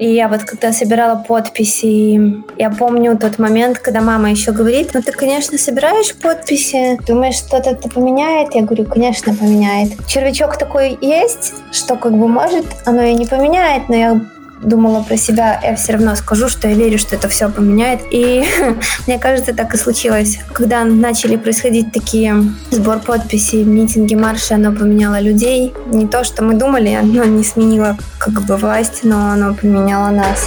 И я вот когда собирала подписи, я помню тот момент, когда мама еще говорит, ну ты, конечно, собираешь подписи, думаешь, что-то это поменяет? Я говорю, конечно, поменяет. Червячок такой есть, что как бы может, оно и не поменяет, но я думала про себя, я все равно скажу, что я верю, что это все поменяет. И мне кажется, так и случилось. Когда начали происходить такие сбор подписей, митинги, марши, оно поменяло людей. Не то, что мы думали, оно не сменило как бы власть, но оно поменяло нас.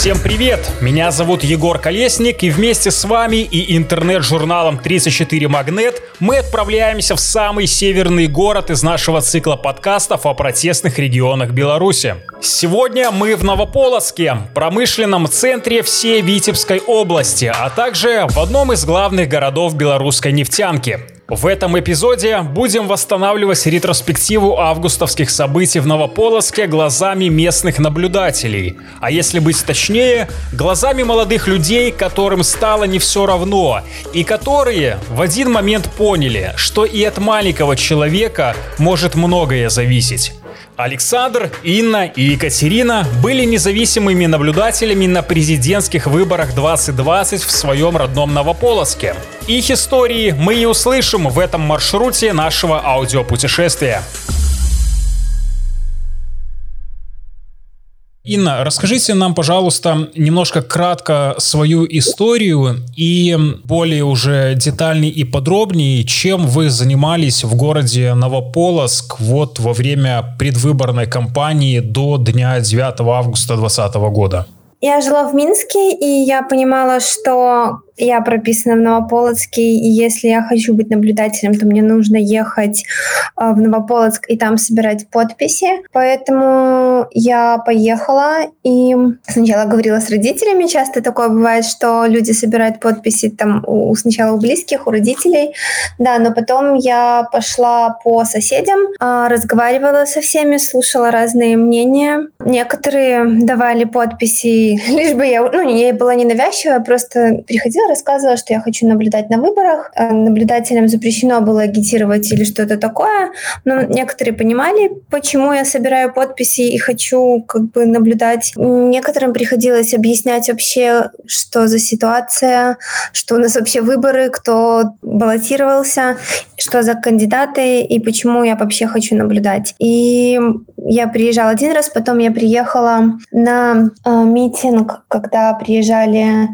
Всем привет! Меня зовут Егор Колесник, и вместе с вами и интернет-журналом 34 Магнет мы отправляемся в самый северный город из нашего цикла подкастов о протестных регионах Беларуси. Сегодня мы в Новополоцке, промышленном центре всей Витебской области, а также в одном из главных городов белорусской нефтянки – в этом эпизоде будем восстанавливать ретроспективу августовских событий в Новополоске глазами местных наблюдателей. А если быть точнее, глазами молодых людей, которым стало не все равно, и которые в один момент поняли, что и от маленького человека может многое зависеть. Александр, Инна и Екатерина были независимыми наблюдателями на президентских выборах 2020 в своем родном Новополоске. Их истории мы и услышим в этом маршруте нашего аудиопутешествия. Инна, расскажите нам, пожалуйста, немножко кратко свою историю и более уже детальней и подробнее, чем вы занимались в городе Новополоск вот во время предвыборной кампании до дня 9 августа 2020 года. Я жила в Минске, и я понимала, что я прописана в Новополоцке, и если я хочу быть наблюдателем, то мне нужно ехать а, в Новополоцк и там собирать подписи. Поэтому я поехала и сначала говорила с родителями. Часто такое бывает, что люди собирают подписи там у, сначала у близких, у родителей. Да, но потом я пошла по соседям, а, разговаривала со всеми, слушала разные мнения. Некоторые давали подписи, лишь бы я, ну, я была не навязчивая, просто приходила рассказывала, что я хочу наблюдать на выборах. Э, наблюдателям запрещено было агитировать или что-то такое. Но некоторые понимали, почему я собираю подписи и хочу как бы наблюдать. Некоторым приходилось объяснять вообще, что за ситуация, что у нас вообще выборы, кто баллотировался, что за кандидаты и почему я вообще хочу наблюдать. И я приезжала один раз, потом я приехала на э, митинг, когда приезжали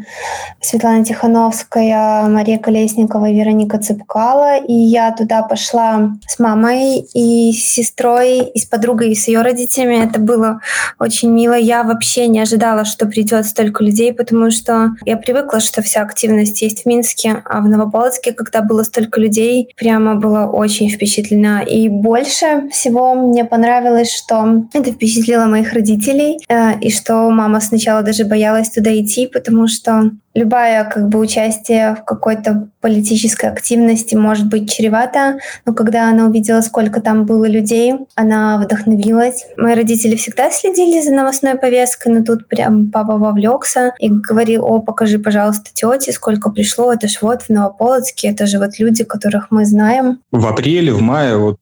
Светлана Тихановская, Мария Колесникова, Вероника Цыпкала. И я туда пошла с мамой и с сестрой, и с подругой, и с ее родителями. Это было очень мило. Я вообще не ожидала, что придет столько людей, потому что я привыкла, что вся активность есть в Минске, а в Новополоцке, когда было столько людей, прямо было очень впечатлена. И больше всего мне понравилось, что это впечатлило моих родителей, э, и что мама сначала даже боялась туда идти, потому что любая как бы участие в какой-то политической активности может быть чревато, но когда она увидела, сколько там было людей, она вдохновилась. Мои родители всегда следили за новостной повесткой, но тут прям папа вовлекся и говорил, о, покажи, пожалуйста, тете, сколько пришло, это ж вот в Новополоцке, это же вот люди, которых мы знаем. В апреле, в мае вот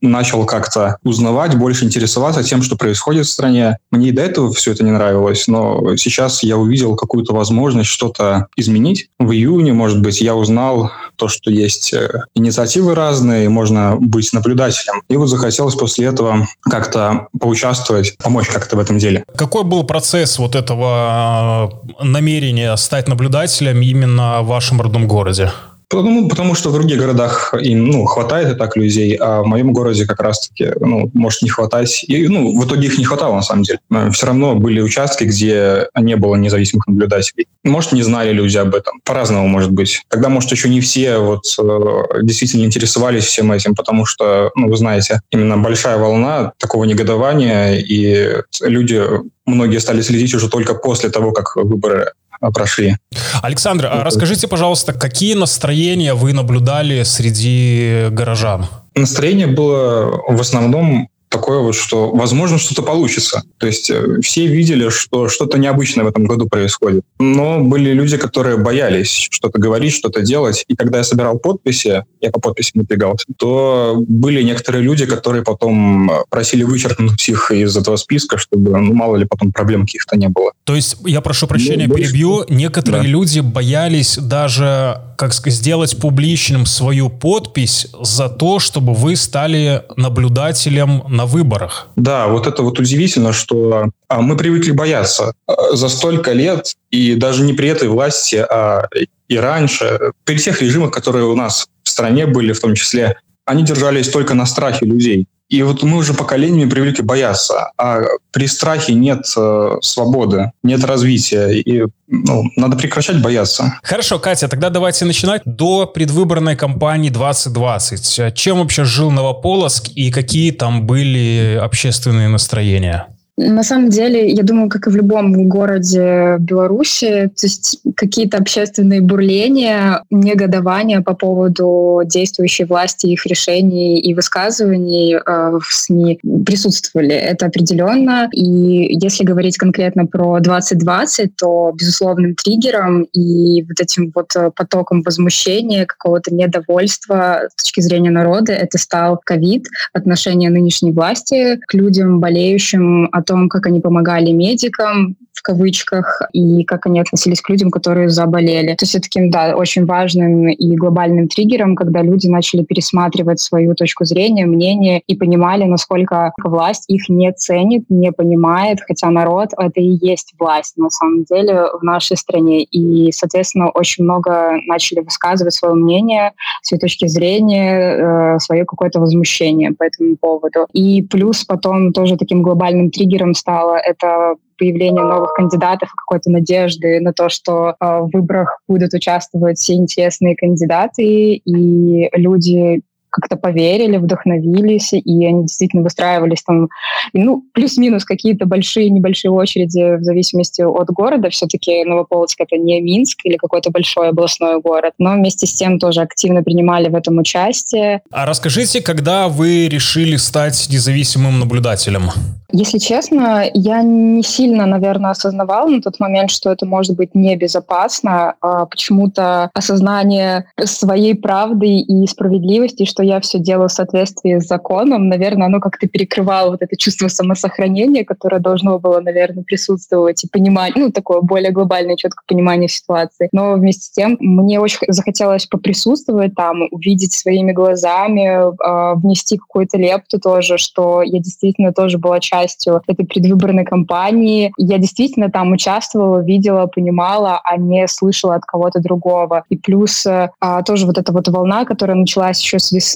начал как-то узнавать, больше интересоваться тем, что происходит в стране. Мне и до этого все это не нравилось, но сейчас я увидел какую-то возможность что-то изменить. В июне, может быть, я узнал то, что есть э, инициативы разные, можно быть наблюдателем. И вот захотелось после этого как-то поучаствовать, помочь как-то в этом деле. Какой был процесс вот этого э, намерения стать наблюдателем именно в вашем родном городе? Потому, потому что в других городах им ну, хватает и так людей, а в моем городе как раз-таки ну, может не хватать. И ну, в итоге их не хватало на самом деле. Все равно были участки, где не было независимых наблюдателей. Может, не знали люди об этом. По-разному может быть. Тогда, может, еще не все вот, э, действительно интересовались всем этим, потому что, ну, вы знаете, именно большая волна такого негодования, и люди многие стали следить уже только после того, как выборы прошли. Александр, а расскажите, пожалуйста, какие настроения вы наблюдали среди горожан? Настроение было в основном такое вот, что возможно что-то получится. То есть э, все видели, что что-то необычное в этом году происходит. Но были люди, которые боялись что-то говорить, что-то делать. И когда я собирал подписи, я по подписи напрягался, то были некоторые люди, которые потом просили вычеркнуть их из этого списка, чтобы, ну, мало ли, потом проблем каких-то не было. То есть, я прошу прощения, ну, перебью, некоторые да. люди боялись даже, как сделать публичным свою подпись за то, чтобы вы стали наблюдателем на выборах. Да, вот это вот удивительно, что а, мы привыкли бояться а, за столько лет, и даже не при этой власти, а и раньше, при всех режимах, которые у нас в стране были, в том числе, они держались только на страхе людей. И вот мы уже поколениями привыкли бояться, а при страхе нет э, свободы, нет развития, и ну, надо прекращать бояться. Хорошо, Катя, тогда давайте начинать. До предвыборной кампании 2020 чем вообще жил Новополоск и какие там были общественные настроения? На самом деле, я думаю, как и в любом городе Беларуси, то есть какие-то общественные бурления, негодования по поводу действующей власти, их решений и высказываний э, в СМИ присутствовали. Это определенно. И если говорить конкретно про 2020, то безусловным триггером и вот этим вот потоком возмущения, какого-то недовольства с точки зрения народа, это стал ковид, отношение нынешней власти к людям, болеющим от том, как они помогали медикам, в кавычках, и как они относились к людям, которые заболели. То есть это таким, да, очень важным и глобальным триггером, когда люди начали пересматривать свою точку зрения, мнение и понимали, насколько власть их не ценит, не понимает, хотя народ — это и есть власть на самом деле в нашей стране. И, соответственно, очень много начали высказывать свое мнение, свои точки зрения, э, свое какое-то возмущение по этому поводу. И плюс потом тоже таким глобальным триггером стало это появление новых кандидатов какой-то надежды на то, что э, в выборах будут участвовать все интересные кандидаты, и люди как-то поверили, вдохновились, и они действительно выстраивались там, ну, плюс-минус какие-то большие, небольшие очереди в зависимости от города. Все-таки Новополоцк — это не Минск или какой-то большой областной город, но вместе с тем тоже активно принимали в этом участие. А расскажите, когда вы решили стать независимым наблюдателем? Если честно, я не сильно, наверное, осознавала на тот момент, что это может быть небезопасно. А почему-то осознание своей правды и справедливости, что я все делаю в соответствии с законом, наверное, оно как-то перекрывало вот это чувство самосохранения, которое должно было, наверное, присутствовать и понимать, ну, такое более глобальное, четкое понимание ситуации. Но вместе с тем мне очень захотелось поприсутствовать там, увидеть своими глазами, э, внести какую-то лепту тоже, что я действительно тоже была частью этой предвыборной кампании. Я действительно там участвовала, видела, понимала, а не слышала от кого-то другого. И плюс а, тоже вот эта вот волна, которая началась еще с весны,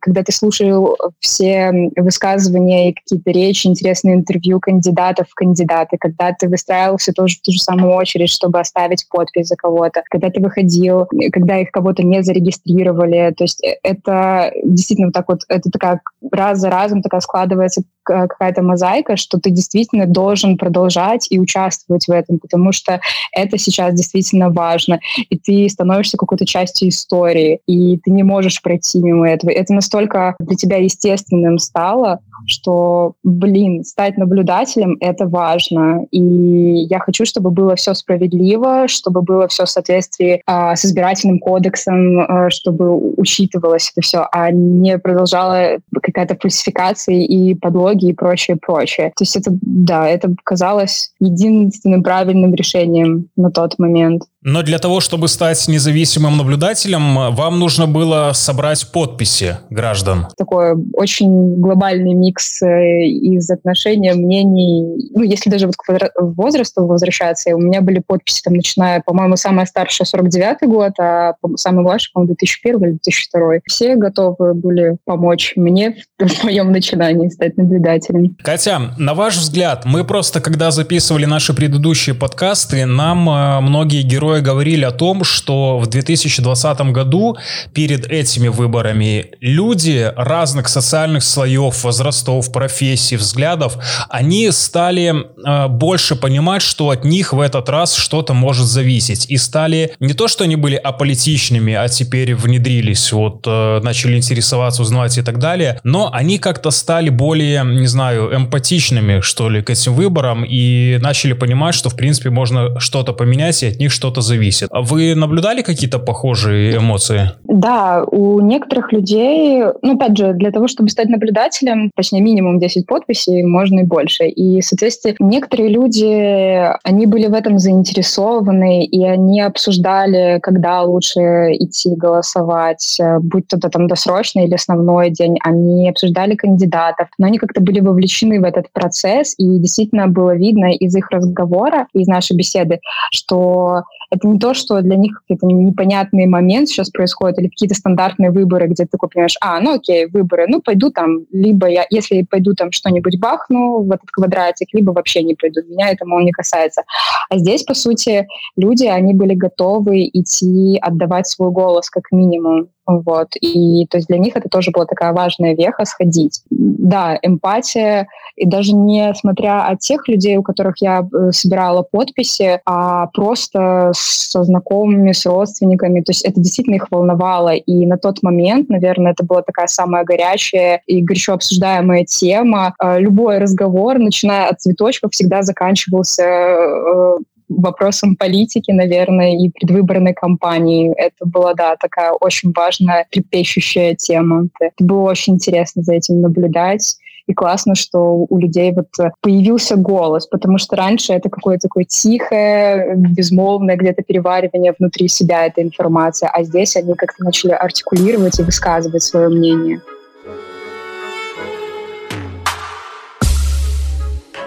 когда ты слушал все высказывания и какие-то речи, интересные интервью кандидатов кандидаты, когда ты выстраивался тоже в ту же самую очередь, чтобы оставить подпись за кого-то, когда ты выходил, когда их кого-то не зарегистрировали. То есть э, это действительно вот так вот, это такая раз за разом такая складывается какая-то мозаика, что ты действительно должен продолжать и участвовать в этом, потому что это сейчас действительно важно, и ты становишься какой-то частью истории, и ты не можешь пройти мимо этого. Это настолько для тебя естественным стало, что, блин, стать наблюдателем — это важно. И я хочу, чтобы было все справедливо, чтобы было все в соответствии э, с избирательным кодексом, э, чтобы учитывалось это все, а не продолжала какая-то фальсификация и подлоги и прочее, прочее. То есть это, да, это казалось единственным правильным решением на тот момент. Но для того, чтобы стать независимым наблюдателем, вам нужно было собрать подписи граждан. Такой очень глобальный микс э, из отношений, мнений. Ну, если даже вот к возрасту возвращаться, у меня были подписи там, начиная, по-моему, самая старшая 49-й год, а самый младший, по-моему, 2001 или 2002. Все готовы были помочь мне в моем начинании стать наблюдателем. Катя, на ваш взгляд, мы просто, когда записывали наши предыдущие подкасты, нам э, многие герои которые говорили о том, что в 2020 году перед этими выборами люди разных социальных слоев, возрастов, профессий, взглядов, они стали э, больше понимать, что от них в этот раз что-то может зависеть. И стали не то, что они были аполитичными, а теперь внедрились, вот э, начали интересоваться, узнавать и так далее, но они как-то стали более, не знаю, эмпатичными, что ли, к этим выборам и начали понимать, что, в принципе, можно что-то поменять, и от них что-то зависит. А вы наблюдали какие-то похожие эмоции? Да, у некоторых людей, ну, опять же, для того, чтобы стать наблюдателем, точнее, минимум 10 подписей, можно и больше. И, соответственно, некоторые люди, они были в этом заинтересованы, и они обсуждали, когда лучше идти голосовать, будь то там досрочный или основной день. Они обсуждали кандидатов, но они как-то были вовлечены в этот процесс, и действительно было видно из их разговора, из нашей беседы, что это не то, что для них какой-то непонятный момент сейчас происходит, или какие-то стандартные выборы, где ты такой понимаешь, а, ну окей, выборы, ну пойду там, либо я, если пойду там что-нибудь бахну в этот квадратик, либо вообще не пойду, меня это, мол, не касается. А здесь, по сути, люди, они были готовы идти отдавать свой голос как минимум. Вот. И то есть для них это тоже была такая важная веха сходить. Да, эмпатия, и даже не смотря от тех людей, у которых я э, собирала подписи, а просто со знакомыми, с родственниками. То есть это действительно их волновало. И на тот момент, наверное, это была такая самая горячая и горячо обсуждаемая тема. Э, любой разговор, начиная от цветочков, всегда заканчивался э, вопросам политики, наверное, и предвыборной кампании. Это была, да, такая очень важная, трепещущая тема. Это было очень интересно за этим наблюдать. И классно, что у людей вот появился голос, потому что раньше это какое-то такое тихое, безмолвное где-то переваривание внутри себя этой информации, а здесь они как-то начали артикулировать и высказывать свое мнение.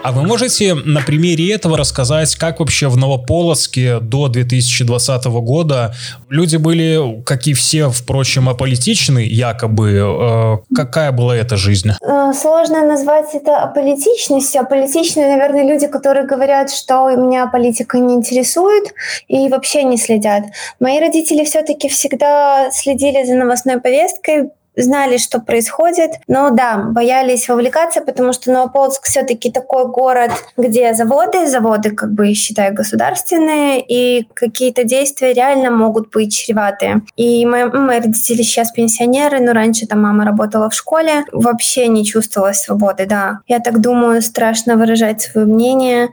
А вы можете на примере этого рассказать, как вообще в Новополоцке до 2020 года люди были, как и все, впрочем, аполитичны, якобы. Э, какая была эта жизнь? Э, сложно назвать это аполитичностью. Аполитичные, наверное, люди, которые говорят, что меня политика не интересует и вообще не следят. Мои родители все-таки всегда следили за новостной повесткой, знали, что происходит, но да, боялись вовлекаться, потому что Новополоцк все-таки такой город, где заводы, заводы как бы считаю государственные, и какие-то действия реально могут быть чреватые. И мои, мои родители сейчас пенсионеры, но раньше там мама работала в школе, вообще не чувствовала свободы, да. Я так думаю, страшно выражать свое мнение,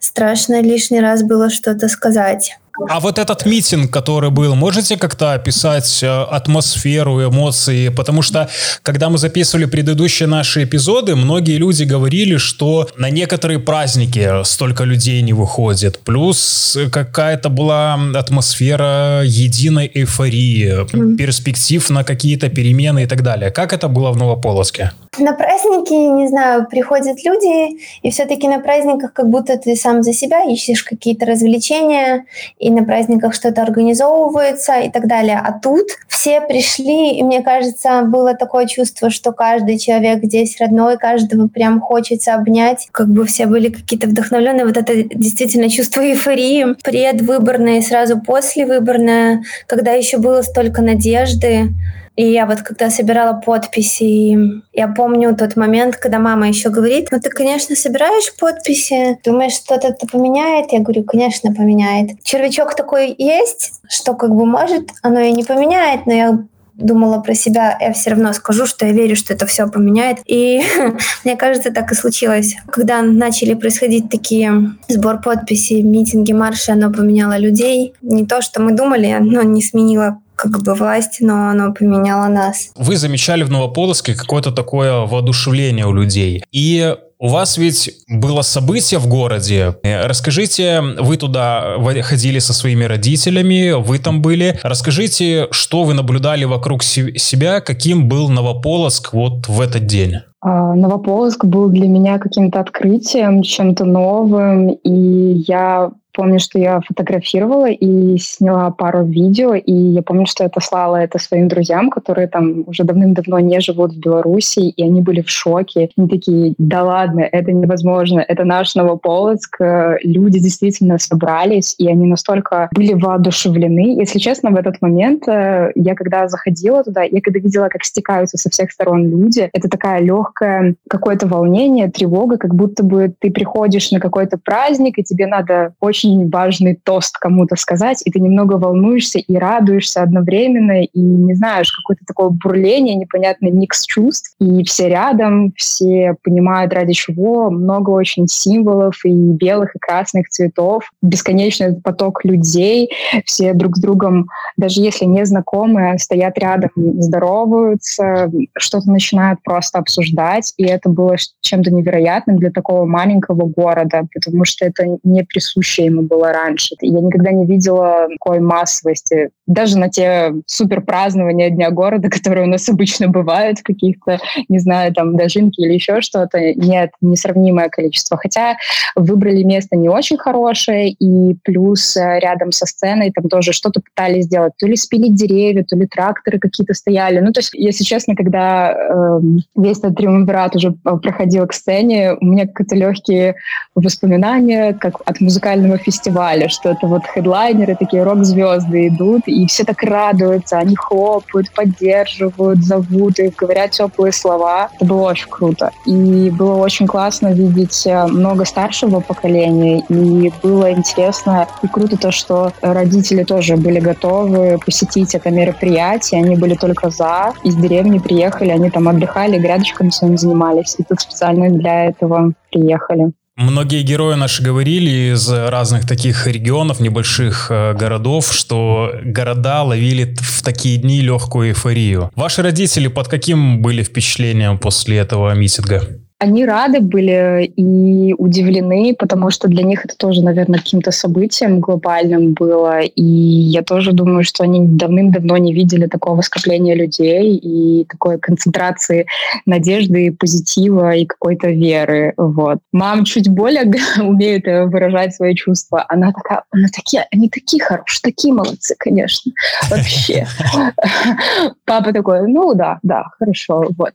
страшно лишний раз было что-то сказать. А вот этот митинг, который был, можете как-то описать э, атмосферу, эмоции? Потому что, когда мы записывали предыдущие наши эпизоды, многие люди говорили, что на некоторые праздники столько людей не выходит. Плюс какая-то была атмосфера единой эйфории, перспектив на какие-то перемены и так далее. Как это было в Новополоске? На праздники, не знаю, приходят люди, и все-таки на праздниках как будто ты сам за себя ищешь какие-то развлечения, и на праздниках что-то организовывается и так далее. А тут все пришли, и мне кажется, было такое чувство, что каждый человек здесь родной, каждого прям хочется обнять. Как бы все были какие-то вдохновленные. Вот это действительно чувство эйфории, предвыборное и сразу послевыборное, когда еще было столько надежды. И я вот когда собирала подписи, я помню тот момент, когда мама еще говорит, ну ты, конечно, собираешь подписи, думаешь, что-то это поменяет? Я говорю, конечно, поменяет. Червячок такой есть, что как бы может, оно и не поменяет, но я думала про себя, я все равно скажу, что я верю, что это все поменяет. И мне кажется, так и случилось. Когда начали происходить такие сбор подписей, митинги, марши, оно поменяло людей. Не то, что мы думали, оно не сменило как бы власти, но оно поменяло нас. Вы замечали в Новополоцке какое-то такое воодушевление у людей. И у вас ведь было событие в городе. Расскажите, вы туда ходили со своими родителями, вы там были. Расскажите, что вы наблюдали вокруг себя, каким был Новополоск вот в этот день? А, Новополоск был для меня каким-то открытием, чем-то новым, и я помню, что я фотографировала и сняла пару видео, и я помню, что я послала это своим друзьям, которые там уже давным-давно не живут в Беларуси, и они были в шоке. Они такие, да ладно, это невозможно, это наш Новополоцк. Люди действительно собрались, и они настолько были воодушевлены. Если честно, в этот момент э, я когда заходила туда, я когда видела, как стекаются со всех сторон люди, это такая легкая какое-то волнение, тревога, как будто бы ты приходишь на какой-то праздник, и тебе надо очень важный тост кому-то сказать, и ты немного волнуешься и радуешься одновременно, и не знаешь, какое-то такое бурление, непонятный микс чувств, и все рядом, все понимают ради чего, много очень символов и белых, и красных цветов, бесконечный поток людей, все друг с другом, даже если не знакомые, стоят рядом, здороваются, что-то начинают просто обсуждать, и это было чем-то невероятным для такого маленького города, потому что это не присуще ему было раньше. Я никогда не видела такой массовости. Даже на те супер празднования Дня города, которые у нас обычно бывают, каких-то, не знаю, там, дожинки или еще что-то, нет, несравнимое количество. Хотя выбрали место не очень хорошее, и плюс э, рядом со сценой там тоже что-то пытались сделать. То ли спилить деревья, то ли тракторы какие-то стояли. Ну, то есть, если честно, когда э, весь этот триумвират уже э, проходил к сцене, у меня какие-то легкие воспоминания, как от музыкального фестиваля, что это вот хедлайнеры, такие рок-звезды идут, и все так радуются, они хлопают, поддерживают, зовут и говорят теплые слова. Это было очень круто. И было очень классно видеть э, много старшего поколения, и было интересно и круто то, что родители тоже были готовы посетить это мероприятие, они были только за, из деревни приехали, они там отдыхали, грядочками своим занимались, и тут специально для этого приехали. Многие герои наши говорили из разных таких регионов, небольших э, городов, что города ловили в такие дни легкую эйфорию. Ваши родители под каким были впечатлением после этого митинга? Они рады были и удивлены, потому что для них это тоже, наверное, каким-то событием глобальным было. И я тоже думаю, что они давным-давно не видели такого скопления людей и такой концентрации надежды, позитива и какой-то веры. Вот. Мам чуть более умеет выражать свои чувства. Она такая, она такие, они такие хорошие, такие молодцы, конечно, вообще. Папа такой, ну да, да, хорошо, вот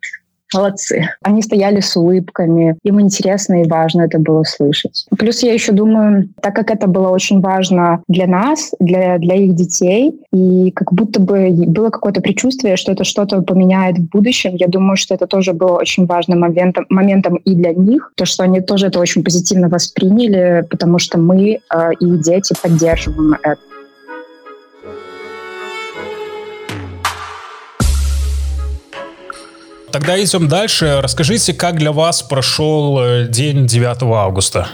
молодцы. Они стояли с улыбками, им интересно и важно это было слышать. Плюс я еще думаю, так как это было очень важно для нас, для, для их детей, и как будто бы было какое-то предчувствие, что это что-то поменяет в будущем, я думаю, что это тоже было очень важным моментом, моментом и для них, то, что они тоже это очень позитивно восприняли, потому что мы, э, их дети, поддерживаем это. Тогда идем дальше. Расскажите, как для вас прошел э, день 9 августа?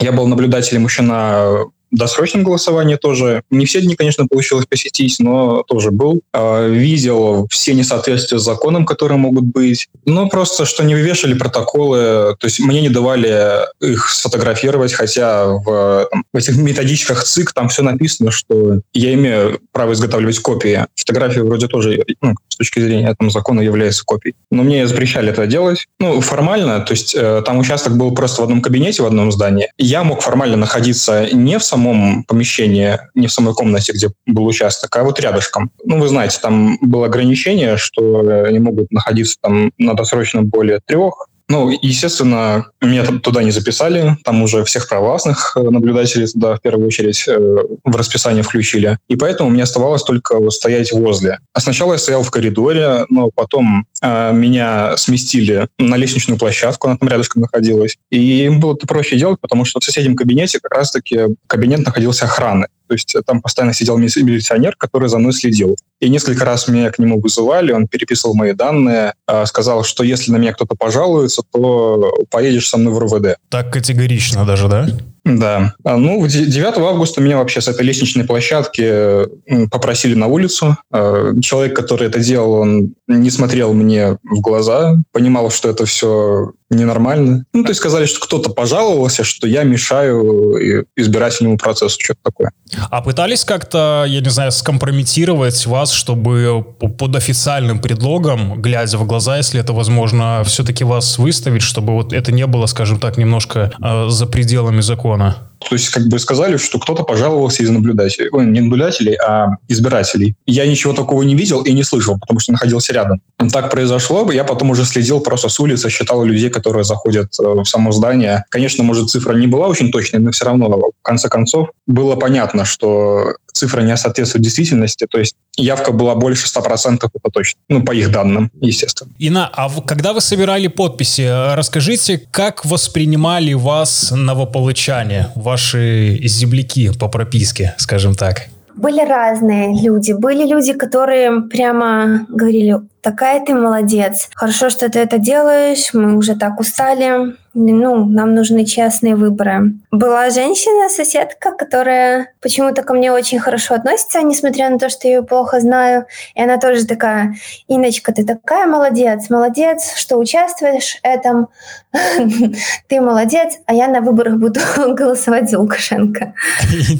Я был наблюдателем еще на досрочном голосовании тоже. Не все дни, конечно, получилось посетить, но тоже был. А, видел все несоответствия с законом, которые могут быть. Но просто, что не вывешивали протоколы, то есть мне не давали их сфотографировать, хотя в, в этих методичках ЦИК там все написано, что я имею право изготавливать копии. Фотографии вроде тоже, ну, с точки зрения там, закона, является копией. Но мне запрещали это делать. Ну, формально, то есть э, там участок был просто в одном кабинете, в одном здании. Я мог формально находиться не в самом самом помещении, не в самой комнате, где был участок, а вот рядышком. Ну, вы знаете, там было ограничение, что они могут находиться там на досрочном более трех, ну, естественно, меня туда не записали, там уже всех провластных э, наблюдателей туда в первую очередь э, в расписание включили. И поэтому мне оставалось только стоять возле. А сначала я стоял в коридоре, но потом э, меня сместили на лестничную площадку, она там рядышком находилась. И им было это проще делать, потому что в соседнем кабинете как раз-таки кабинет находился охраны. То есть э, там постоянно сидел милиционер, который за мной следил. И несколько раз меня к нему вызывали, он переписывал мои данные, а, сказал, что если на меня кто-то пожалуется, то поедешь со мной в РВД. Так категорично даже, да? Да. А, ну, 9 августа меня вообще с этой лестничной площадки попросили на улицу. А, человек, который это делал, он не смотрел мне в глаза, понимал, что это все ненормально. Ну, то есть сказали, что кто-то пожаловался, что я мешаю избирательному процессу, что-то такое. А пытались как-то, я не знаю, скомпрометировать вас, чтобы под официальным предлогом, глядя в глаза, если это возможно, все-таки вас выставить, чтобы вот это не было, скажем так, немножко э, за пределами закона? То есть как бы сказали, что кто-то пожаловался из наблюдателей. Ой, не наблюдателей, а избирателей. Я ничего такого не видел и не слышал, потому что находился рядом. Так произошло, я потом уже следил просто с улицы, считал людей, которые заходят э, в само здание. Конечно, может, цифра не была очень точной, но все равно, в конце концов, было понятно, что цифра не соответствует действительности. То есть явка была больше 100%, это точно. Ну, по их данным, естественно. Ина, а когда вы собирали подписи, расскажите, как воспринимали вас новополучане, ваши земляки по прописке, скажем так? Были разные люди. Были люди, которые прямо говорили, такая ты молодец, хорошо, что ты это делаешь, мы уже так устали, ну, нам нужны честные выборы. Была женщина-соседка, которая почему-то ко мне очень хорошо относится, несмотря на то, что я ее плохо знаю. И она тоже такая, Иночка, ты такая молодец, молодец, что участвуешь в этом. Ты молодец, а я на выборах буду голосовать за Лукашенко.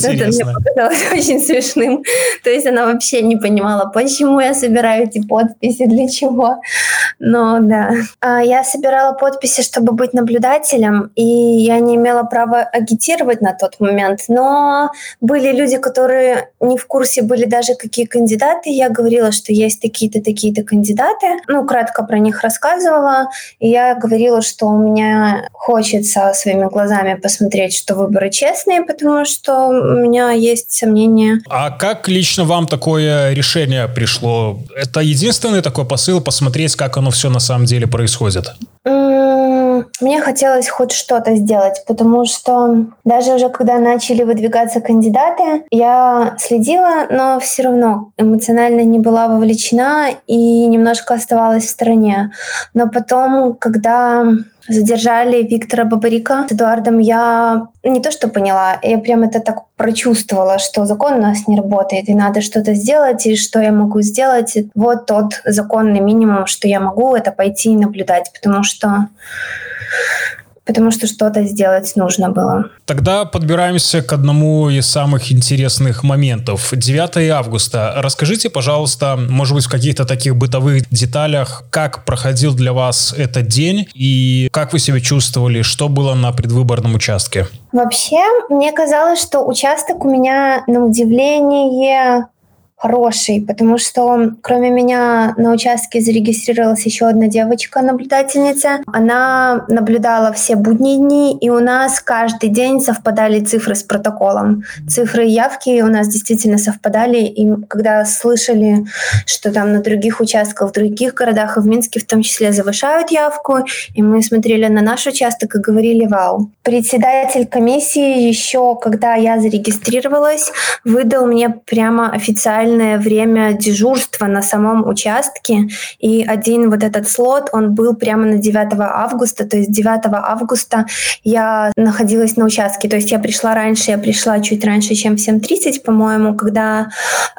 Это мне показалось очень смешным. То есть она вообще не понимала, почему я собираю эти подписи, для чего. Но да. А я собирала подписи, чтобы быть наблюдателем и я не имела права агитировать на тот момент. Но были люди, которые не в курсе были даже какие кандидаты. Я говорила, что есть такие-то, такие-то кандидаты. Ну, кратко про них рассказывала. И я говорила, что у меня хочется своими глазами посмотреть, что выборы честные, потому что у меня есть сомнения. А как лично вам такое решение пришло? Это единственный такой посыл посмотреть, как оно все на самом деле происходит? Мне хотелось хоть что-то сделать, потому что даже уже когда начали выдвигаться кандидаты, я следила, но все равно эмоционально не была вовлечена и немножко оставалась в стороне. Но потом, когда задержали Виктора Бабарика с Эдуардом, я не то что поняла, я прям это так прочувствовала, что закон у нас не работает, и надо что-то сделать, и что я могу сделать. Вот тот законный минимум, что я могу, это пойти и наблюдать, потому что потому что что-то сделать нужно было. Тогда подбираемся к одному из самых интересных моментов. 9 августа. Расскажите, пожалуйста, может быть, в каких-то таких бытовых деталях, как проходил для вас этот день и как вы себя чувствовали, что было на предвыборном участке? Вообще, мне казалось, что участок у меня на удивление хороший, потому что кроме меня на участке зарегистрировалась еще одна девочка-наблюдательница. Она наблюдала все будние дни, и у нас каждый день совпадали цифры с протоколом. Цифры явки у нас действительно совпадали, и когда слышали, что там на других участках, в других городах, и в Минске в том числе завышают явку, и мы смотрели на наш участок и говорили «Вау». Председатель комиссии еще, когда я зарегистрировалась, выдал мне прямо официально реальное время дежурства на самом участке. И один вот этот слот, он был прямо на 9 августа. То есть 9 августа я находилась на участке. То есть я пришла раньше, я пришла чуть раньше, чем в 7.30, по-моему, когда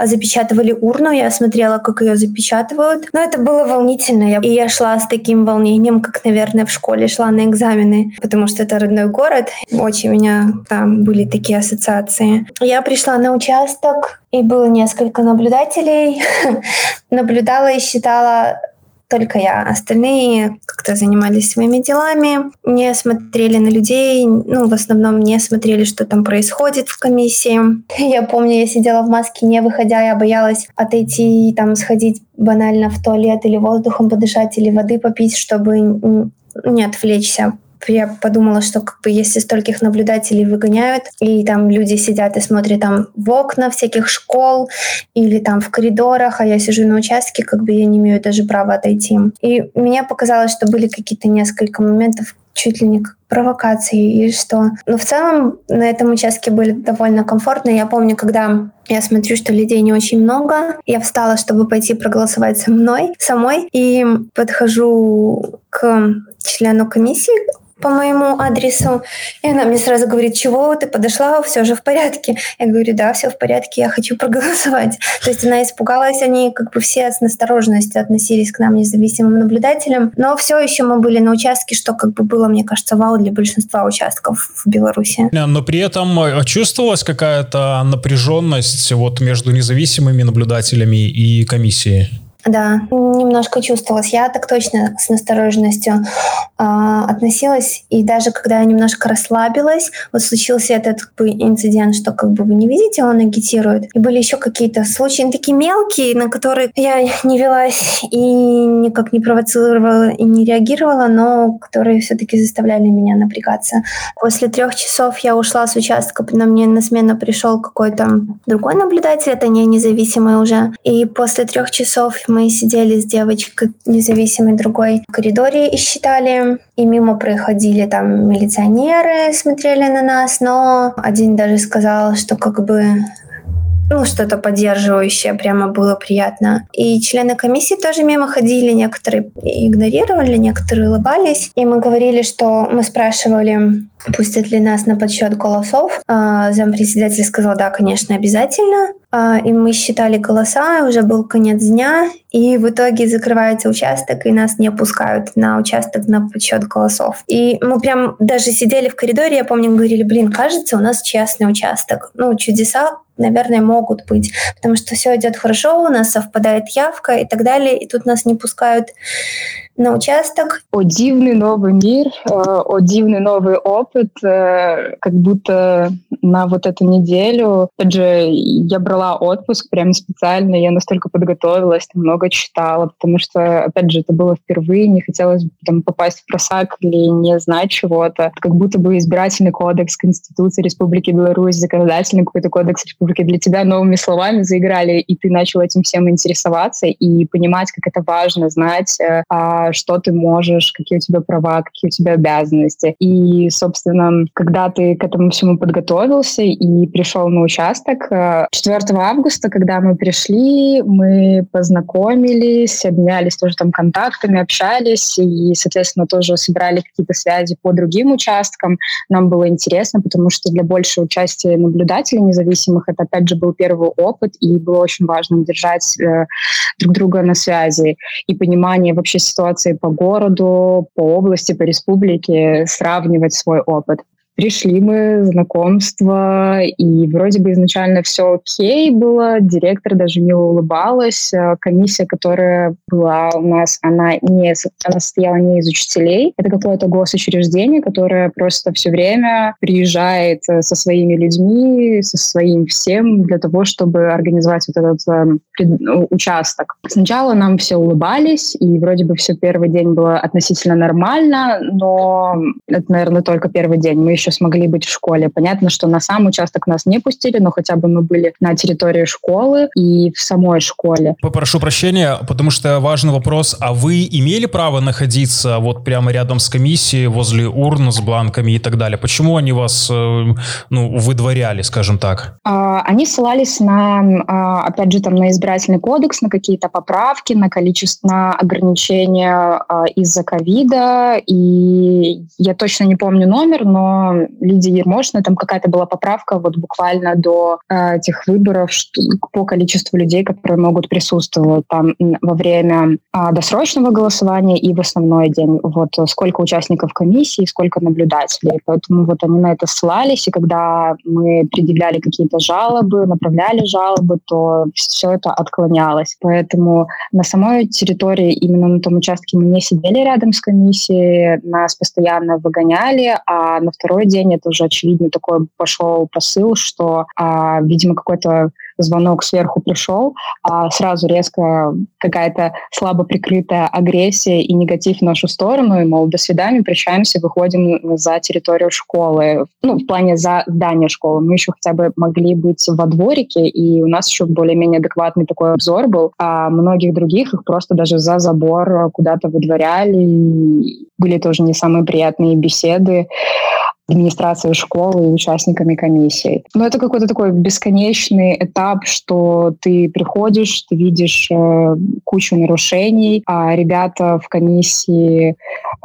запечатывали урну. Я смотрела, как ее запечатывают. Но это было волнительно. И я шла с таким волнением, как, наверное, в школе шла на экзамены, потому что это родной город. Очень у меня там были такие ассоциации. Я пришла на участок, и было несколько наблюдателей. Наблюдала и считала только я. Остальные как-то занимались своими делами, не смотрели на людей, ну, в основном не смотрели, что там происходит в комиссии. Я помню, я сидела в маске, не выходя, я боялась отойти, там, сходить банально в туалет или воздухом подышать, или воды попить, чтобы не отвлечься я подумала, что как бы если стольких наблюдателей выгоняют, и там люди сидят и смотрят там в окна всяких школ или там в коридорах, а я сижу на участке, как бы я не имею даже права отойти. И мне показалось, что были какие-то несколько моментов, чуть ли не как провокации и что. Но в целом на этом участке были довольно комфортно. Я помню, когда я смотрю, что людей не очень много. Я встала, чтобы пойти проголосовать со мной, самой, и подхожу к члену комиссии, по моему адресу. И она мне сразу говорит, чего ты подошла, все же в порядке. Я говорю, да, все в порядке, я хочу проголосовать. То есть она испугалась, они как бы все с настороженностью относились к нам, независимым наблюдателям. Но все еще мы были на участке, что как бы было, мне кажется, вау для большинства участков в Беларуси. Но при этом э, чувствовалась какая-то напряженность вот между независимыми наблюдателями и комиссией? Да, немножко чувствовалось. Я так точно с настороженностью э, относилась. И даже когда я немножко расслабилась, вот случился этот как бы, инцидент, что как бы вы не видите, он агитирует. И были еще какие-то случаи такие мелкие, на которые я не велась и никак не провоцировала и не реагировала, но которые все-таки заставляли меня напрягаться. После трех часов я ушла с участка, на мне на смену пришел какой-то другой наблюдатель, это не независимый уже. И после трех часов сидели с девочкой независимой другой в коридоре и считали, и мимо проходили там милиционеры, смотрели на нас, но один даже сказал, что как бы ну, что-то поддерживающее, прямо было приятно. И члены комиссии тоже мимо ходили, некоторые игнорировали, некоторые улыбались. И мы говорили, что мы спрашивали, пустят ли нас на подсчет голосов. А, зампредседатель сказал, да, конечно, обязательно. А, и мы считали голоса, уже был конец дня, и в итоге закрывается участок, и нас не пускают на участок на подсчет голосов. И мы прям даже сидели в коридоре, я помню, говорили, блин, кажется, у нас честный участок. Ну, чудеса наверное, могут быть, потому что все идет хорошо, у нас совпадает явка и так далее, и тут нас не пускают на участок. О дивный новый мир, э, о дивный новый опыт, э, как будто на вот эту неделю, опять же, я брала отпуск прямо специально, я настолько подготовилась, много читала, потому что, опять же, это было впервые, не хотелось там попасть в просак или не знать чего-то. Как будто бы избирательный кодекс Конституции Республики Беларусь, законодательный какой-то кодекс Республики для тебя новыми словами заиграли, и ты начал этим всем интересоваться и понимать, как это важно знать, э, что ты можешь, какие у тебя права, какие у тебя обязанности. И, собственно, когда ты к этому всему подготовился и пришел на участок, 4 э, августа, когда мы пришли, мы познакомились, обменялись тоже там контактами, общались и, соответственно, тоже собирали какие-то связи по другим участкам. Нам было интересно, потому что для большего участия наблюдателей независимых это, опять же, был первый опыт, и было очень важно держать э, друг друга на связи и понимание вообще ситуации ситуации по городу, по области, по республике, сравнивать свой опыт. Пришли мы, знакомство, и вроде бы изначально все окей было, директор даже мило улыбалась. Э, комиссия, которая была у нас, она, не, она состояла не из учителей, это какое-то госучреждение, которое просто все время приезжает э, со своими людьми, со своим всем для того, чтобы организовать вот этот э, участок. Сначала нам все улыбались, и вроде бы все первый день было относительно нормально, но это, наверное, только первый день. Мы еще еще смогли быть в школе. Понятно, что на сам участок нас не пустили, но хотя бы мы были на территории школы и в самой школе. Попрошу прощения, потому что важный вопрос. А вы имели право находиться вот прямо рядом с комиссией, возле урн с бланками и так далее? Почему они вас, э, ну, выдворяли, скажем так? А, они ссылались на, а, опять же, там, на избирательный кодекс, на какие-то поправки, на количество, на ограничения а, из-за ковида. И я точно не помню номер, но Лидии Ермошиной, там какая-то была поправка вот буквально до этих выборов что, по количеству людей, которые могут присутствовать там во время э, досрочного голосования и в основной день. Вот сколько участников комиссии, сколько наблюдателей. Поэтому вот они на это ссылались, и когда мы предъявляли какие-то жалобы, направляли жалобы, то все это отклонялось. Поэтому на самой территории, именно на том участке мы не сидели рядом с комиссией, нас постоянно выгоняли, а на второй день это уже очевидно такой пошел посыл, что, а, видимо, какой-то звонок сверху пришел, а сразу резко какая-то слабо прикрытая агрессия и негатив в нашу сторону, и, мол, до свидания, прощаемся, выходим за территорию школы, ну, в плане за здание школы. Мы еще хотя бы могли быть во дворике, и у нас еще более-менее адекватный такой обзор был, а многих других их просто даже за забор куда-то выдворяли, и были тоже не самые приятные беседы администрацией школы и участниками комиссии. Но это какой-то такой бесконечный этап, что ты приходишь, ты видишь э, кучу нарушений, а ребята в комиссии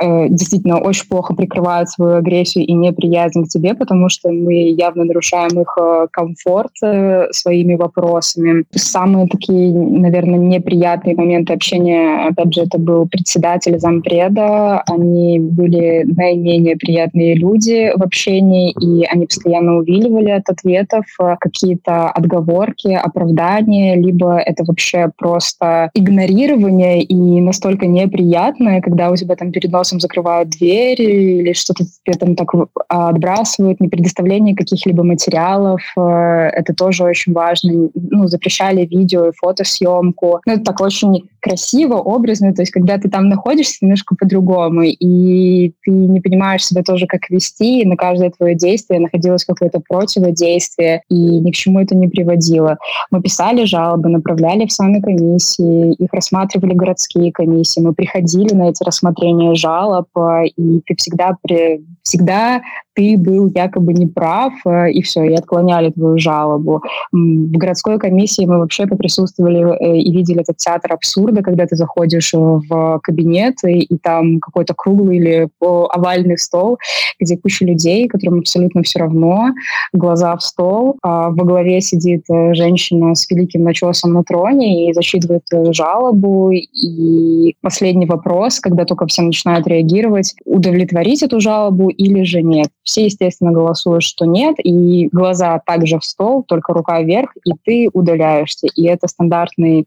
э, действительно очень плохо прикрывают свою агрессию и неприязнь к тебе, потому что мы явно нарушаем их э, комфорт э, своими вопросами. Самые такие, наверное, неприятные моменты общения, опять же, это был председатель зампреда, они были наименее приятные люди, в общении, и они постоянно увиливали от ответов, э, какие-то отговорки, оправдания, либо это вообще просто игнорирование и настолько неприятное, когда у тебя там перед носом закрывают дверь или что-то тебе там так отбрасывают, не предоставление каких-либо материалов. Э, это тоже очень важно. Ну, запрещали видео и фотосъемку. Ну, это так очень красиво, образно. То есть, когда ты там находишься, немножко по-другому, и ты не понимаешь себя тоже, как вести, и на каждое твое действие находилось какое-то противодействие, и ни к чему это не приводило. Мы писали жалобы, направляли в сами комиссии, их рассматривали городские комиссии, мы приходили на эти рассмотрения жалоб, э, и ты всегда, при, всегда ты был якобы неправ, э, и все, и отклоняли твою жалобу. В городской комиссии мы вообще поприсутствовали э, и видели этот театр абсурда, когда ты заходишь в кабинет, и, и там какой-то круглый или овальный стол, где куча людей, которым абсолютно все равно, глаза в стол, а во главе сидит э, женщина с великим начесом на троне и зачитывает жалобу, и последний вопрос, когда только все начинают реагировать, удовлетворить эту жалобу или же нет. Все, естественно, голосуют, что нет, и глаза также в стол, только рука вверх, и ты удаляешься. И это стандартный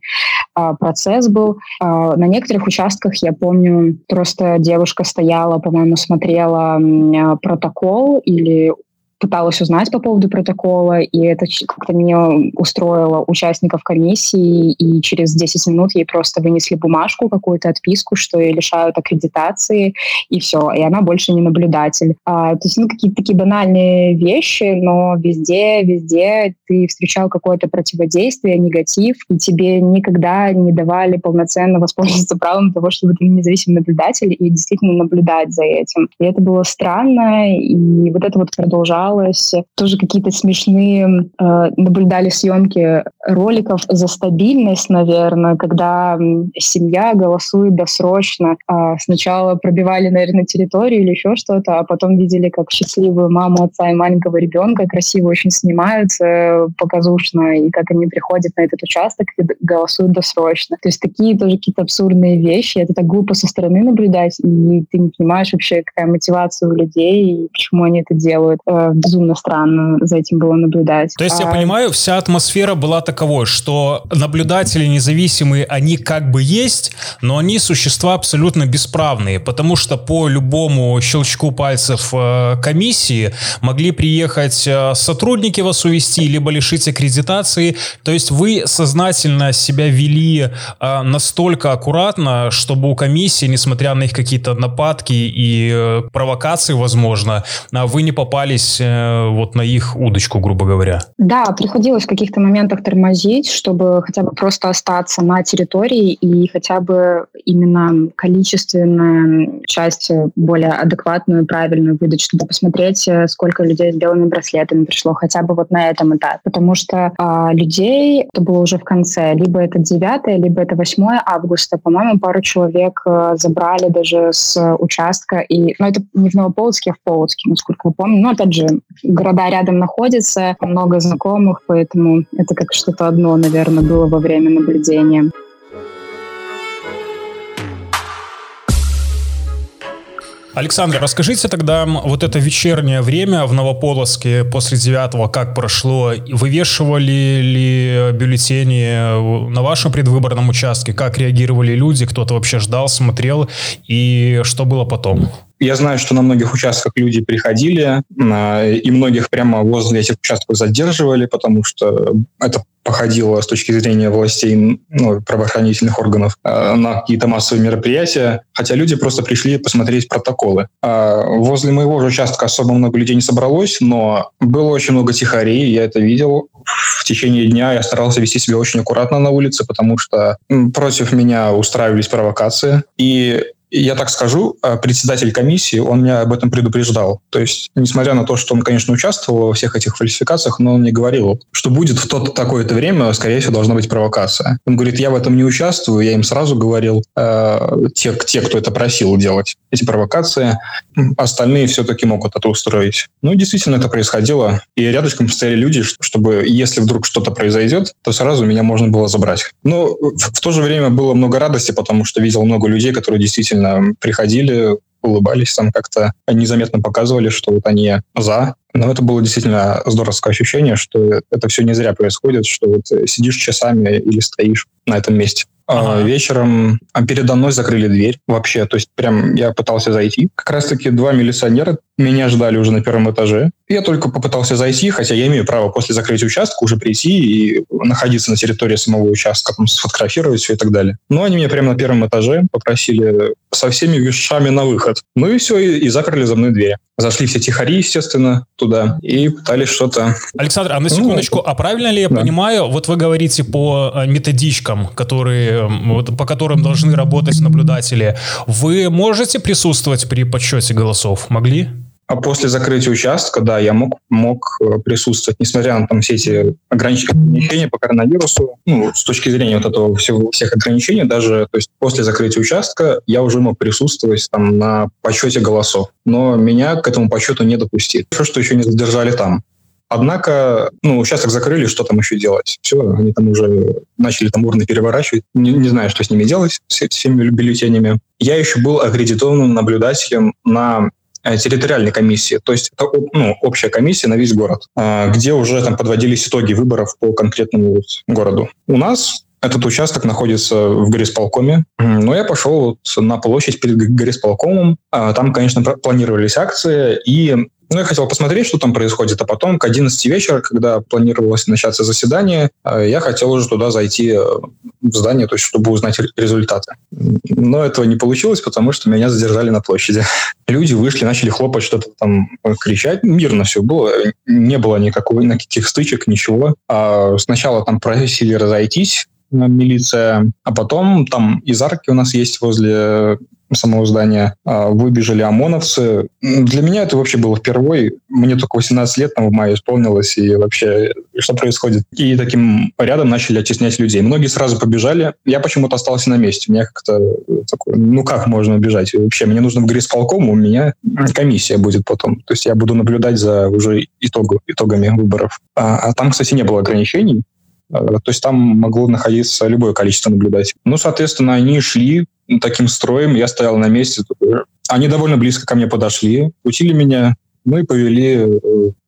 а, процесс был. А, на некоторых участках, я помню, просто девушка стояла, по-моему, смотрела а, протокол или пыталась узнать по поводу протокола, и это как-то меня устроило участников комиссии, и через 10 минут ей просто вынесли бумажку, какую-то отписку, что ее лишают аккредитации, и все, и она больше не наблюдатель. А, то есть, ну, какие-то такие банальные вещи, но везде, везде ты встречал какое-то противодействие, негатив, и тебе никогда не давали полноценно воспользоваться правом того, чтобы ты независимый наблюдатель и действительно наблюдать за этим. И это было странно, и вот это вот продолжалось осталось. Тоже какие-то смешные э, наблюдали съемки роликов за стабильность, наверное, когда семья голосует досрочно. А сначала пробивали, наверное, территорию или еще что-то, а потом видели, как счастливую маму, отца и маленького ребенка красиво очень снимаются, показушно, и как они приходят на этот участок и голосуют досрочно. То есть такие тоже какие-то абсурдные вещи. Это так глупо со стороны наблюдать, и ты не понимаешь вообще, какая мотивация у людей, и почему они это делают. Э, безумно странно за этим было наблюдать. То есть, а... я понимаю, вся атмосфера была таковой, что наблюдатели независимые, они как бы есть, но они существа абсолютно бесправные, потому что по любому щелчку пальцев э, комиссии могли приехать э, сотрудники вас увести, либо лишить аккредитации. То есть вы сознательно себя вели э, настолько аккуратно, чтобы у комиссии, несмотря на их какие-то нападки и провокации, возможно, вы не попались Э, вот на их удочку, грубо говоря? Да, приходилось в каких-то моментах тормозить, чтобы хотя бы просто остаться на территории и хотя бы именно количественную часть более адекватную, правильную выдать, чтобы посмотреть, э, сколько людей с белыми браслетами пришло, хотя бы вот на этом этапе. Потому что а, людей, это было уже в конце, либо это 9, либо это 8 августа, по-моему, пару человек э, забрали даже с участка, и, ну, это не в Новополоцке, а в Полоцке, насколько я помню. Но, опять же, города рядом находятся, много знакомых, поэтому это как что-то одно, наверное, было во время наблюдения. Александр, расскажите тогда вот это вечернее время в Новополоске после девятого, как прошло? Вывешивали ли бюллетени на вашем предвыборном участке? Как реагировали люди? Кто-то вообще ждал, смотрел? И что было потом? Я знаю, что на многих участках люди приходили, а, и многих прямо возле этих участков задерживали, потому что это походило с точки зрения властей, ну, правоохранительных органов а, на какие-то массовые мероприятия, хотя люди просто пришли посмотреть протоколы. А возле моего же участка особо много людей не собралось, но было очень много тихарей, я это видел. В течение дня я старался вести себя очень аккуратно на улице, потому что против меня устраивались провокации. И я так скажу, а, председатель комиссии, он меня об этом предупреждал. То есть, несмотря на то, что он, конечно, участвовал во всех этих фальсификациях, но он мне говорил, что будет в то такое-то время, скорее всего, должна быть провокация. Он говорит, я в этом не участвую, я им сразу говорил, э, те, те, кто это просил делать, эти провокации, остальные все-таки могут это устроить. Ну, действительно, это происходило. И рядышком стояли люди, чтобы, если вдруг что-то произойдет, то сразу меня можно было забрать. Но в, в то же время было много радости, потому что видел много людей, которые действительно приходили, улыбались, там как-то незаметно показывали, что вот они за. Но это было действительно здоровское ощущение, что это все не зря происходит, что вот сидишь часами или стоишь на этом месте. Ага. Вечером а, передо мной закрыли дверь вообще. То есть прям я пытался зайти. Как раз-таки два милиционера меня ждали уже на первом этаже. Я только попытался зайти, хотя я имею право после закрытия участка уже прийти и находиться на территории самого участка, там, сфотографировать все и так далее. Но они меня прямо на первом этаже попросили со всеми вещами на выход. Ну и все, и, и закрыли за мной дверь. Зашли все тихари, естественно, туда и пытались что-то... Александр, а на ну, секундочку, ну, а правильно ли я да. понимаю, вот вы говорите по э, методичкам, которые, вот, по которым должны работать наблюдатели, вы можете присутствовать при подсчете голосов? Могли? А после закрытия участка, да, я мог, мог э, присутствовать, несмотря на там все эти ограничения по коронавирусу, ну, с точки зрения вот этого всего, всех ограничений, даже то есть после закрытия участка я уже мог присутствовать там на подсчете голосов. Но меня к этому подсчету не допустили. Хорошо, что еще не задержали там. Однако, ну, участок закрыли, что там еще делать? Все, они там уже начали там урны переворачивать. Не, не знаю, что с ними делать, с всеми бюллетенями. Я еще был аккредитованным наблюдателем на территориальной комиссии, то есть это ну, общая комиссия на весь город, э, где уже там подводились итоги выборов по конкретному городу. У нас этот участок находится в горисполкоме, но я пошел на площадь перед горисполкомом. А, там, конечно, планировались акции, и ну, я хотел посмотреть, что там происходит, а потом к 11 вечера, когда планировалось начаться заседание, э, я хотел уже туда зайти э, в здание, то есть чтобы узнать результаты. Но этого не получилось, потому что меня задержали на площади. Люди вышли, начали хлопать, что-то там кричать. Мирно все было, не было никакой, никаких стычек, ничего. А сначала там просили разойтись, милиция, а потом там из арки у нас есть возле самого здания а, выбежали ОМОНовцы. Для меня это вообще было впервые. Мне только 18 лет там в мае исполнилось, и вообще что происходит? И таким рядом начали оттеснять людей. Многие сразу побежали. Я почему-то остался на месте. Мне как-то такое, ну как можно убежать? Вообще, мне нужно в горисполком, у меня комиссия будет потом. То есть я буду наблюдать за уже итог, итогами выборов. А, а там, кстати, не было ограничений. А, то есть там могло находиться любое количество наблюдателей. Ну, соответственно, они шли таким строем, я стоял на месте. Они довольно близко ко мне подошли, учили меня, ну и повели э,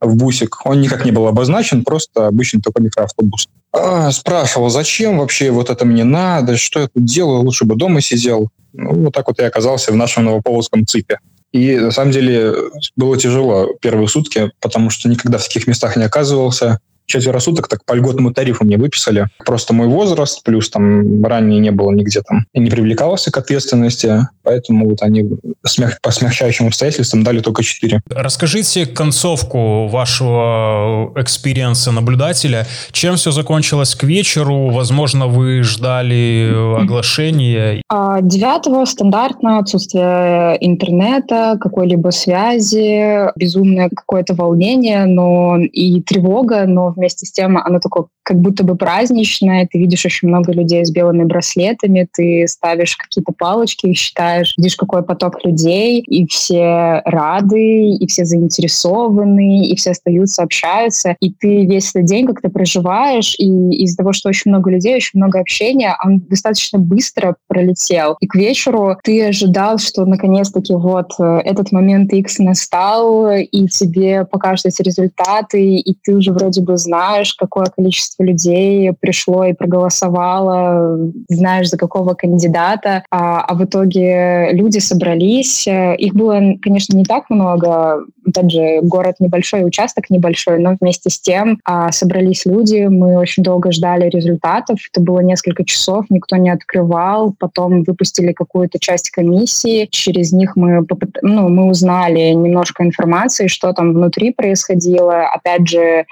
в бусик. Он никак не был обозначен, просто обычный такой микроавтобус. А, спрашивал, зачем вообще вот это мне надо, что я тут делаю, лучше бы дома сидел. Ну, вот так вот я оказался в нашем Новополоцком ЦИПе. И на самом деле было тяжело первые сутки, потому что никогда в таких местах не оказывался четверо суток так по льготному тарифу мне выписали. Просто мой возраст, плюс там ранее не было нигде там, и не привлекался к ответственности, поэтому вот они смех, по смягчающим обстоятельствам дали только 4. Расскажите концовку вашего experience а наблюдателя. Чем все закончилось к вечеру? Возможно, вы ждали оглашения? А, девятого стандартно отсутствие интернета, какой-либо связи, безумное какое-то волнение, но и тревога, но вместе с тем оно такое как будто бы праздничное. Ты видишь очень много людей с белыми браслетами, ты ставишь какие-то палочки, считаешь, видишь, какой поток людей, и все рады, и все заинтересованы, и все остаются, общаются. И ты весь этот день как-то проживаешь, и из-за того, что очень много людей, очень много общения, он достаточно быстро пролетел. И к вечеру ты ожидал, что наконец-таки вот э, этот момент X настал, и тебе покажут эти результаты, и ты уже вроде бы знаешь, какое количество людей пришло и проголосовало, знаешь, за какого кандидата, а, а в итоге люди собрались. Их было, конечно, не так много. Опять же, город небольшой, участок небольшой, но вместе с тем а, собрались люди. Мы очень долго ждали результатов. Это было несколько часов, никто не открывал. Потом выпустили какую-то часть комиссии. Через них мы, ну, мы узнали немножко информации, что там внутри происходило. Опять же,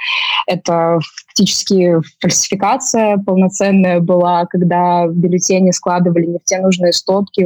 это фактически фальсификация полноценная была, когда бюллетени складывали не в те нужные стопки, и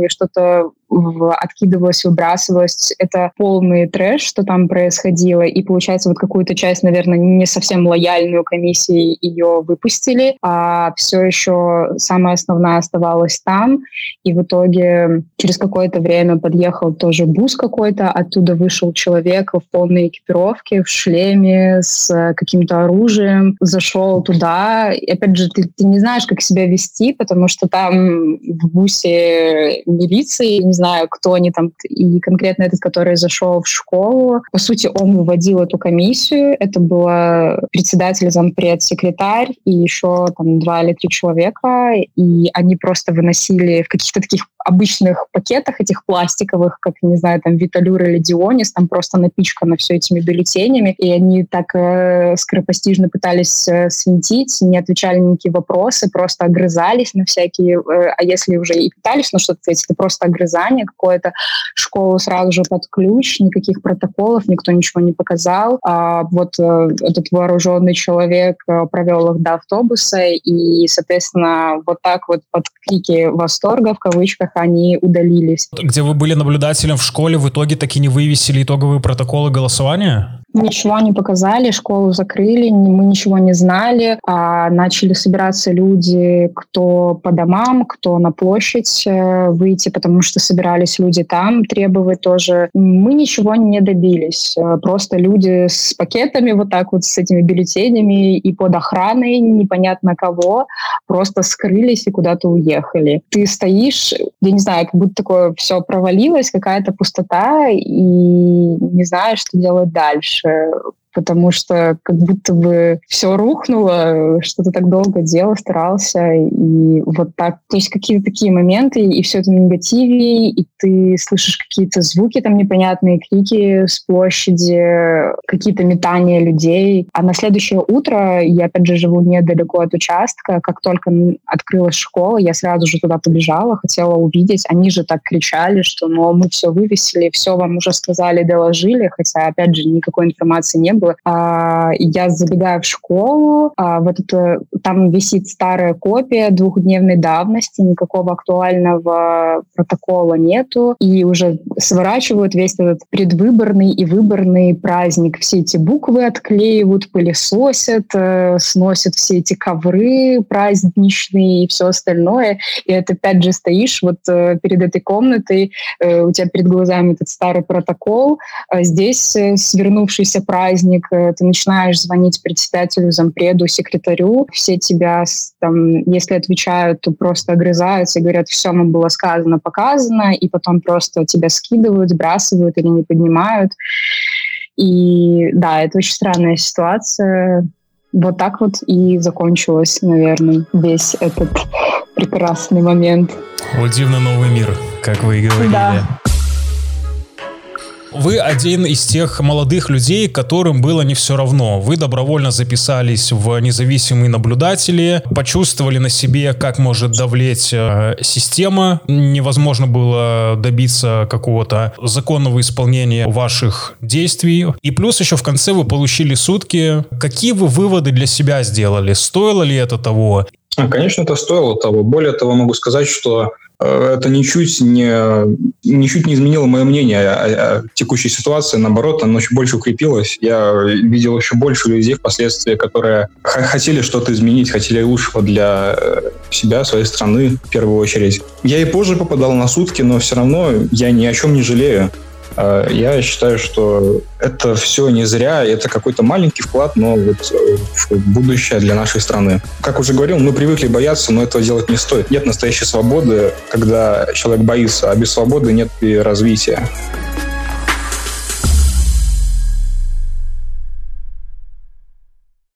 что-то откидывалось, выбрасывалось. Это полный трэш, что там происходило. И получается, вот какую-то часть, наверное, не совсем лояльную комиссии ее выпустили, а все еще самое основное оставалось там. И в итоге через какое-то время подъехал тоже бус какой-то, оттуда вышел человек в полной экипировке, в шлеме, с каким-то оружием, зашел туда. И опять же, ты, ты не знаешь, как себя вести, потому что там в бусе милиции, не знаю, кто они там, и конкретно этот, который зашел в школу. По сути, он выводил эту комиссию. Это было председатель, зампред, секретарь и еще там два или три человека. И они просто выносили в каких-то таких обычных пакетах этих пластиковых, как, не знаю, там Виталюр или Дионис, там просто напичкано все этими бюллетенями, и они так э, скоропостижно пытались э, свинтить, не отвечали на никакие вопросы, просто огрызались на всякие, э, а если уже и пытались на что-то ответить, это просто огрызание какое-то, школу сразу же под ключ, никаких протоколов, никто ничего не показал. А вот э, этот вооруженный человек э, провел их до автобуса, и, соответственно, вот так вот под крики восторга, в кавычках, они удалились. Где вы были наблюдателем в школе, в итоге таки не вывесили итоговые протоколы голосования? Ничего не показали, школу закрыли, мы ничего не знали. А начали собираться люди, кто по домам, кто на площадь э, выйти, потому что собирались люди там требовать тоже. Мы ничего не добились. Э, просто люди с пакетами вот так вот, с этими бюллетенями и под охраной непонятно кого, просто скрылись и куда-то уехали. Ты стоишь, я не знаю, как будто такое все провалилось, какая-то пустота, и не знаешь, что делать дальше потому что как будто бы все рухнуло, что ты так долго делал, старался, и вот так. То есть какие-то такие моменты, и все это на негативе, и ты слышишь какие-то звуки там непонятные, крики с площади, какие-то метания людей. А на следующее утро, я опять же живу недалеко от участка, как только открылась школа, я сразу же туда побежала, хотела увидеть. Они же так кричали, что, ну, мы все вывесили, все вам уже сказали, доложили, хотя, опять же, никакой информации не было. А, я забегаю в школу, а, вот это, там висит старая копия двухдневной давности, никакого актуального протокола нету, и уже сворачивают весь этот предвыборный и выборный праздник. Все эти буквы отклеивают, пылесосят, э, сносят все эти ковры праздничные и все остальное. И это опять же стоишь вот э, перед этой комнатой, э, у тебя перед глазами этот старый протокол, а здесь свернувшийся праздник, праздник, э, ты начинаешь звонить председателю, зампреду, секретарю, все тебя, там, если отвечают, то просто огрызаются и говорят, все нам было сказано, показано, и потом просто тебя скидывают, сбрасывают или не поднимают. И да, это очень странная ситуация. Вот так вот и закончилось, наверное, весь этот прекрасный момент. Вот дивный новый мир, как вы и говорили. Да. Вы один из тех молодых людей, которым было не все равно. Вы добровольно записались в независимые наблюдатели, почувствовали на себе, как может давлеть э, система. Невозможно было добиться какого-то законного исполнения ваших действий. И плюс еще в конце вы получили сутки. Какие вы выводы для себя сделали? Стоило ли это того? Конечно, это стоило того. Более того, могу сказать, что это ничуть не, ничуть не изменило мое мнение о, о текущей ситуации. Наоборот, оно еще больше укрепилось. Я видел еще больше людей впоследствии, которые хотели что-то изменить, хотели лучшего для э, себя, своей страны в первую очередь. Я и позже попадал на сутки, но все равно я ни о чем не жалею. А, я считаю, что это все не зря, это какой-то маленький вклад, но вот э, в будущее для нашей страны. Как уже говорил, мы привыкли бояться, но этого делать не стоит. Нет настоящей свободы, когда человек боится, а без свободы нет и развития.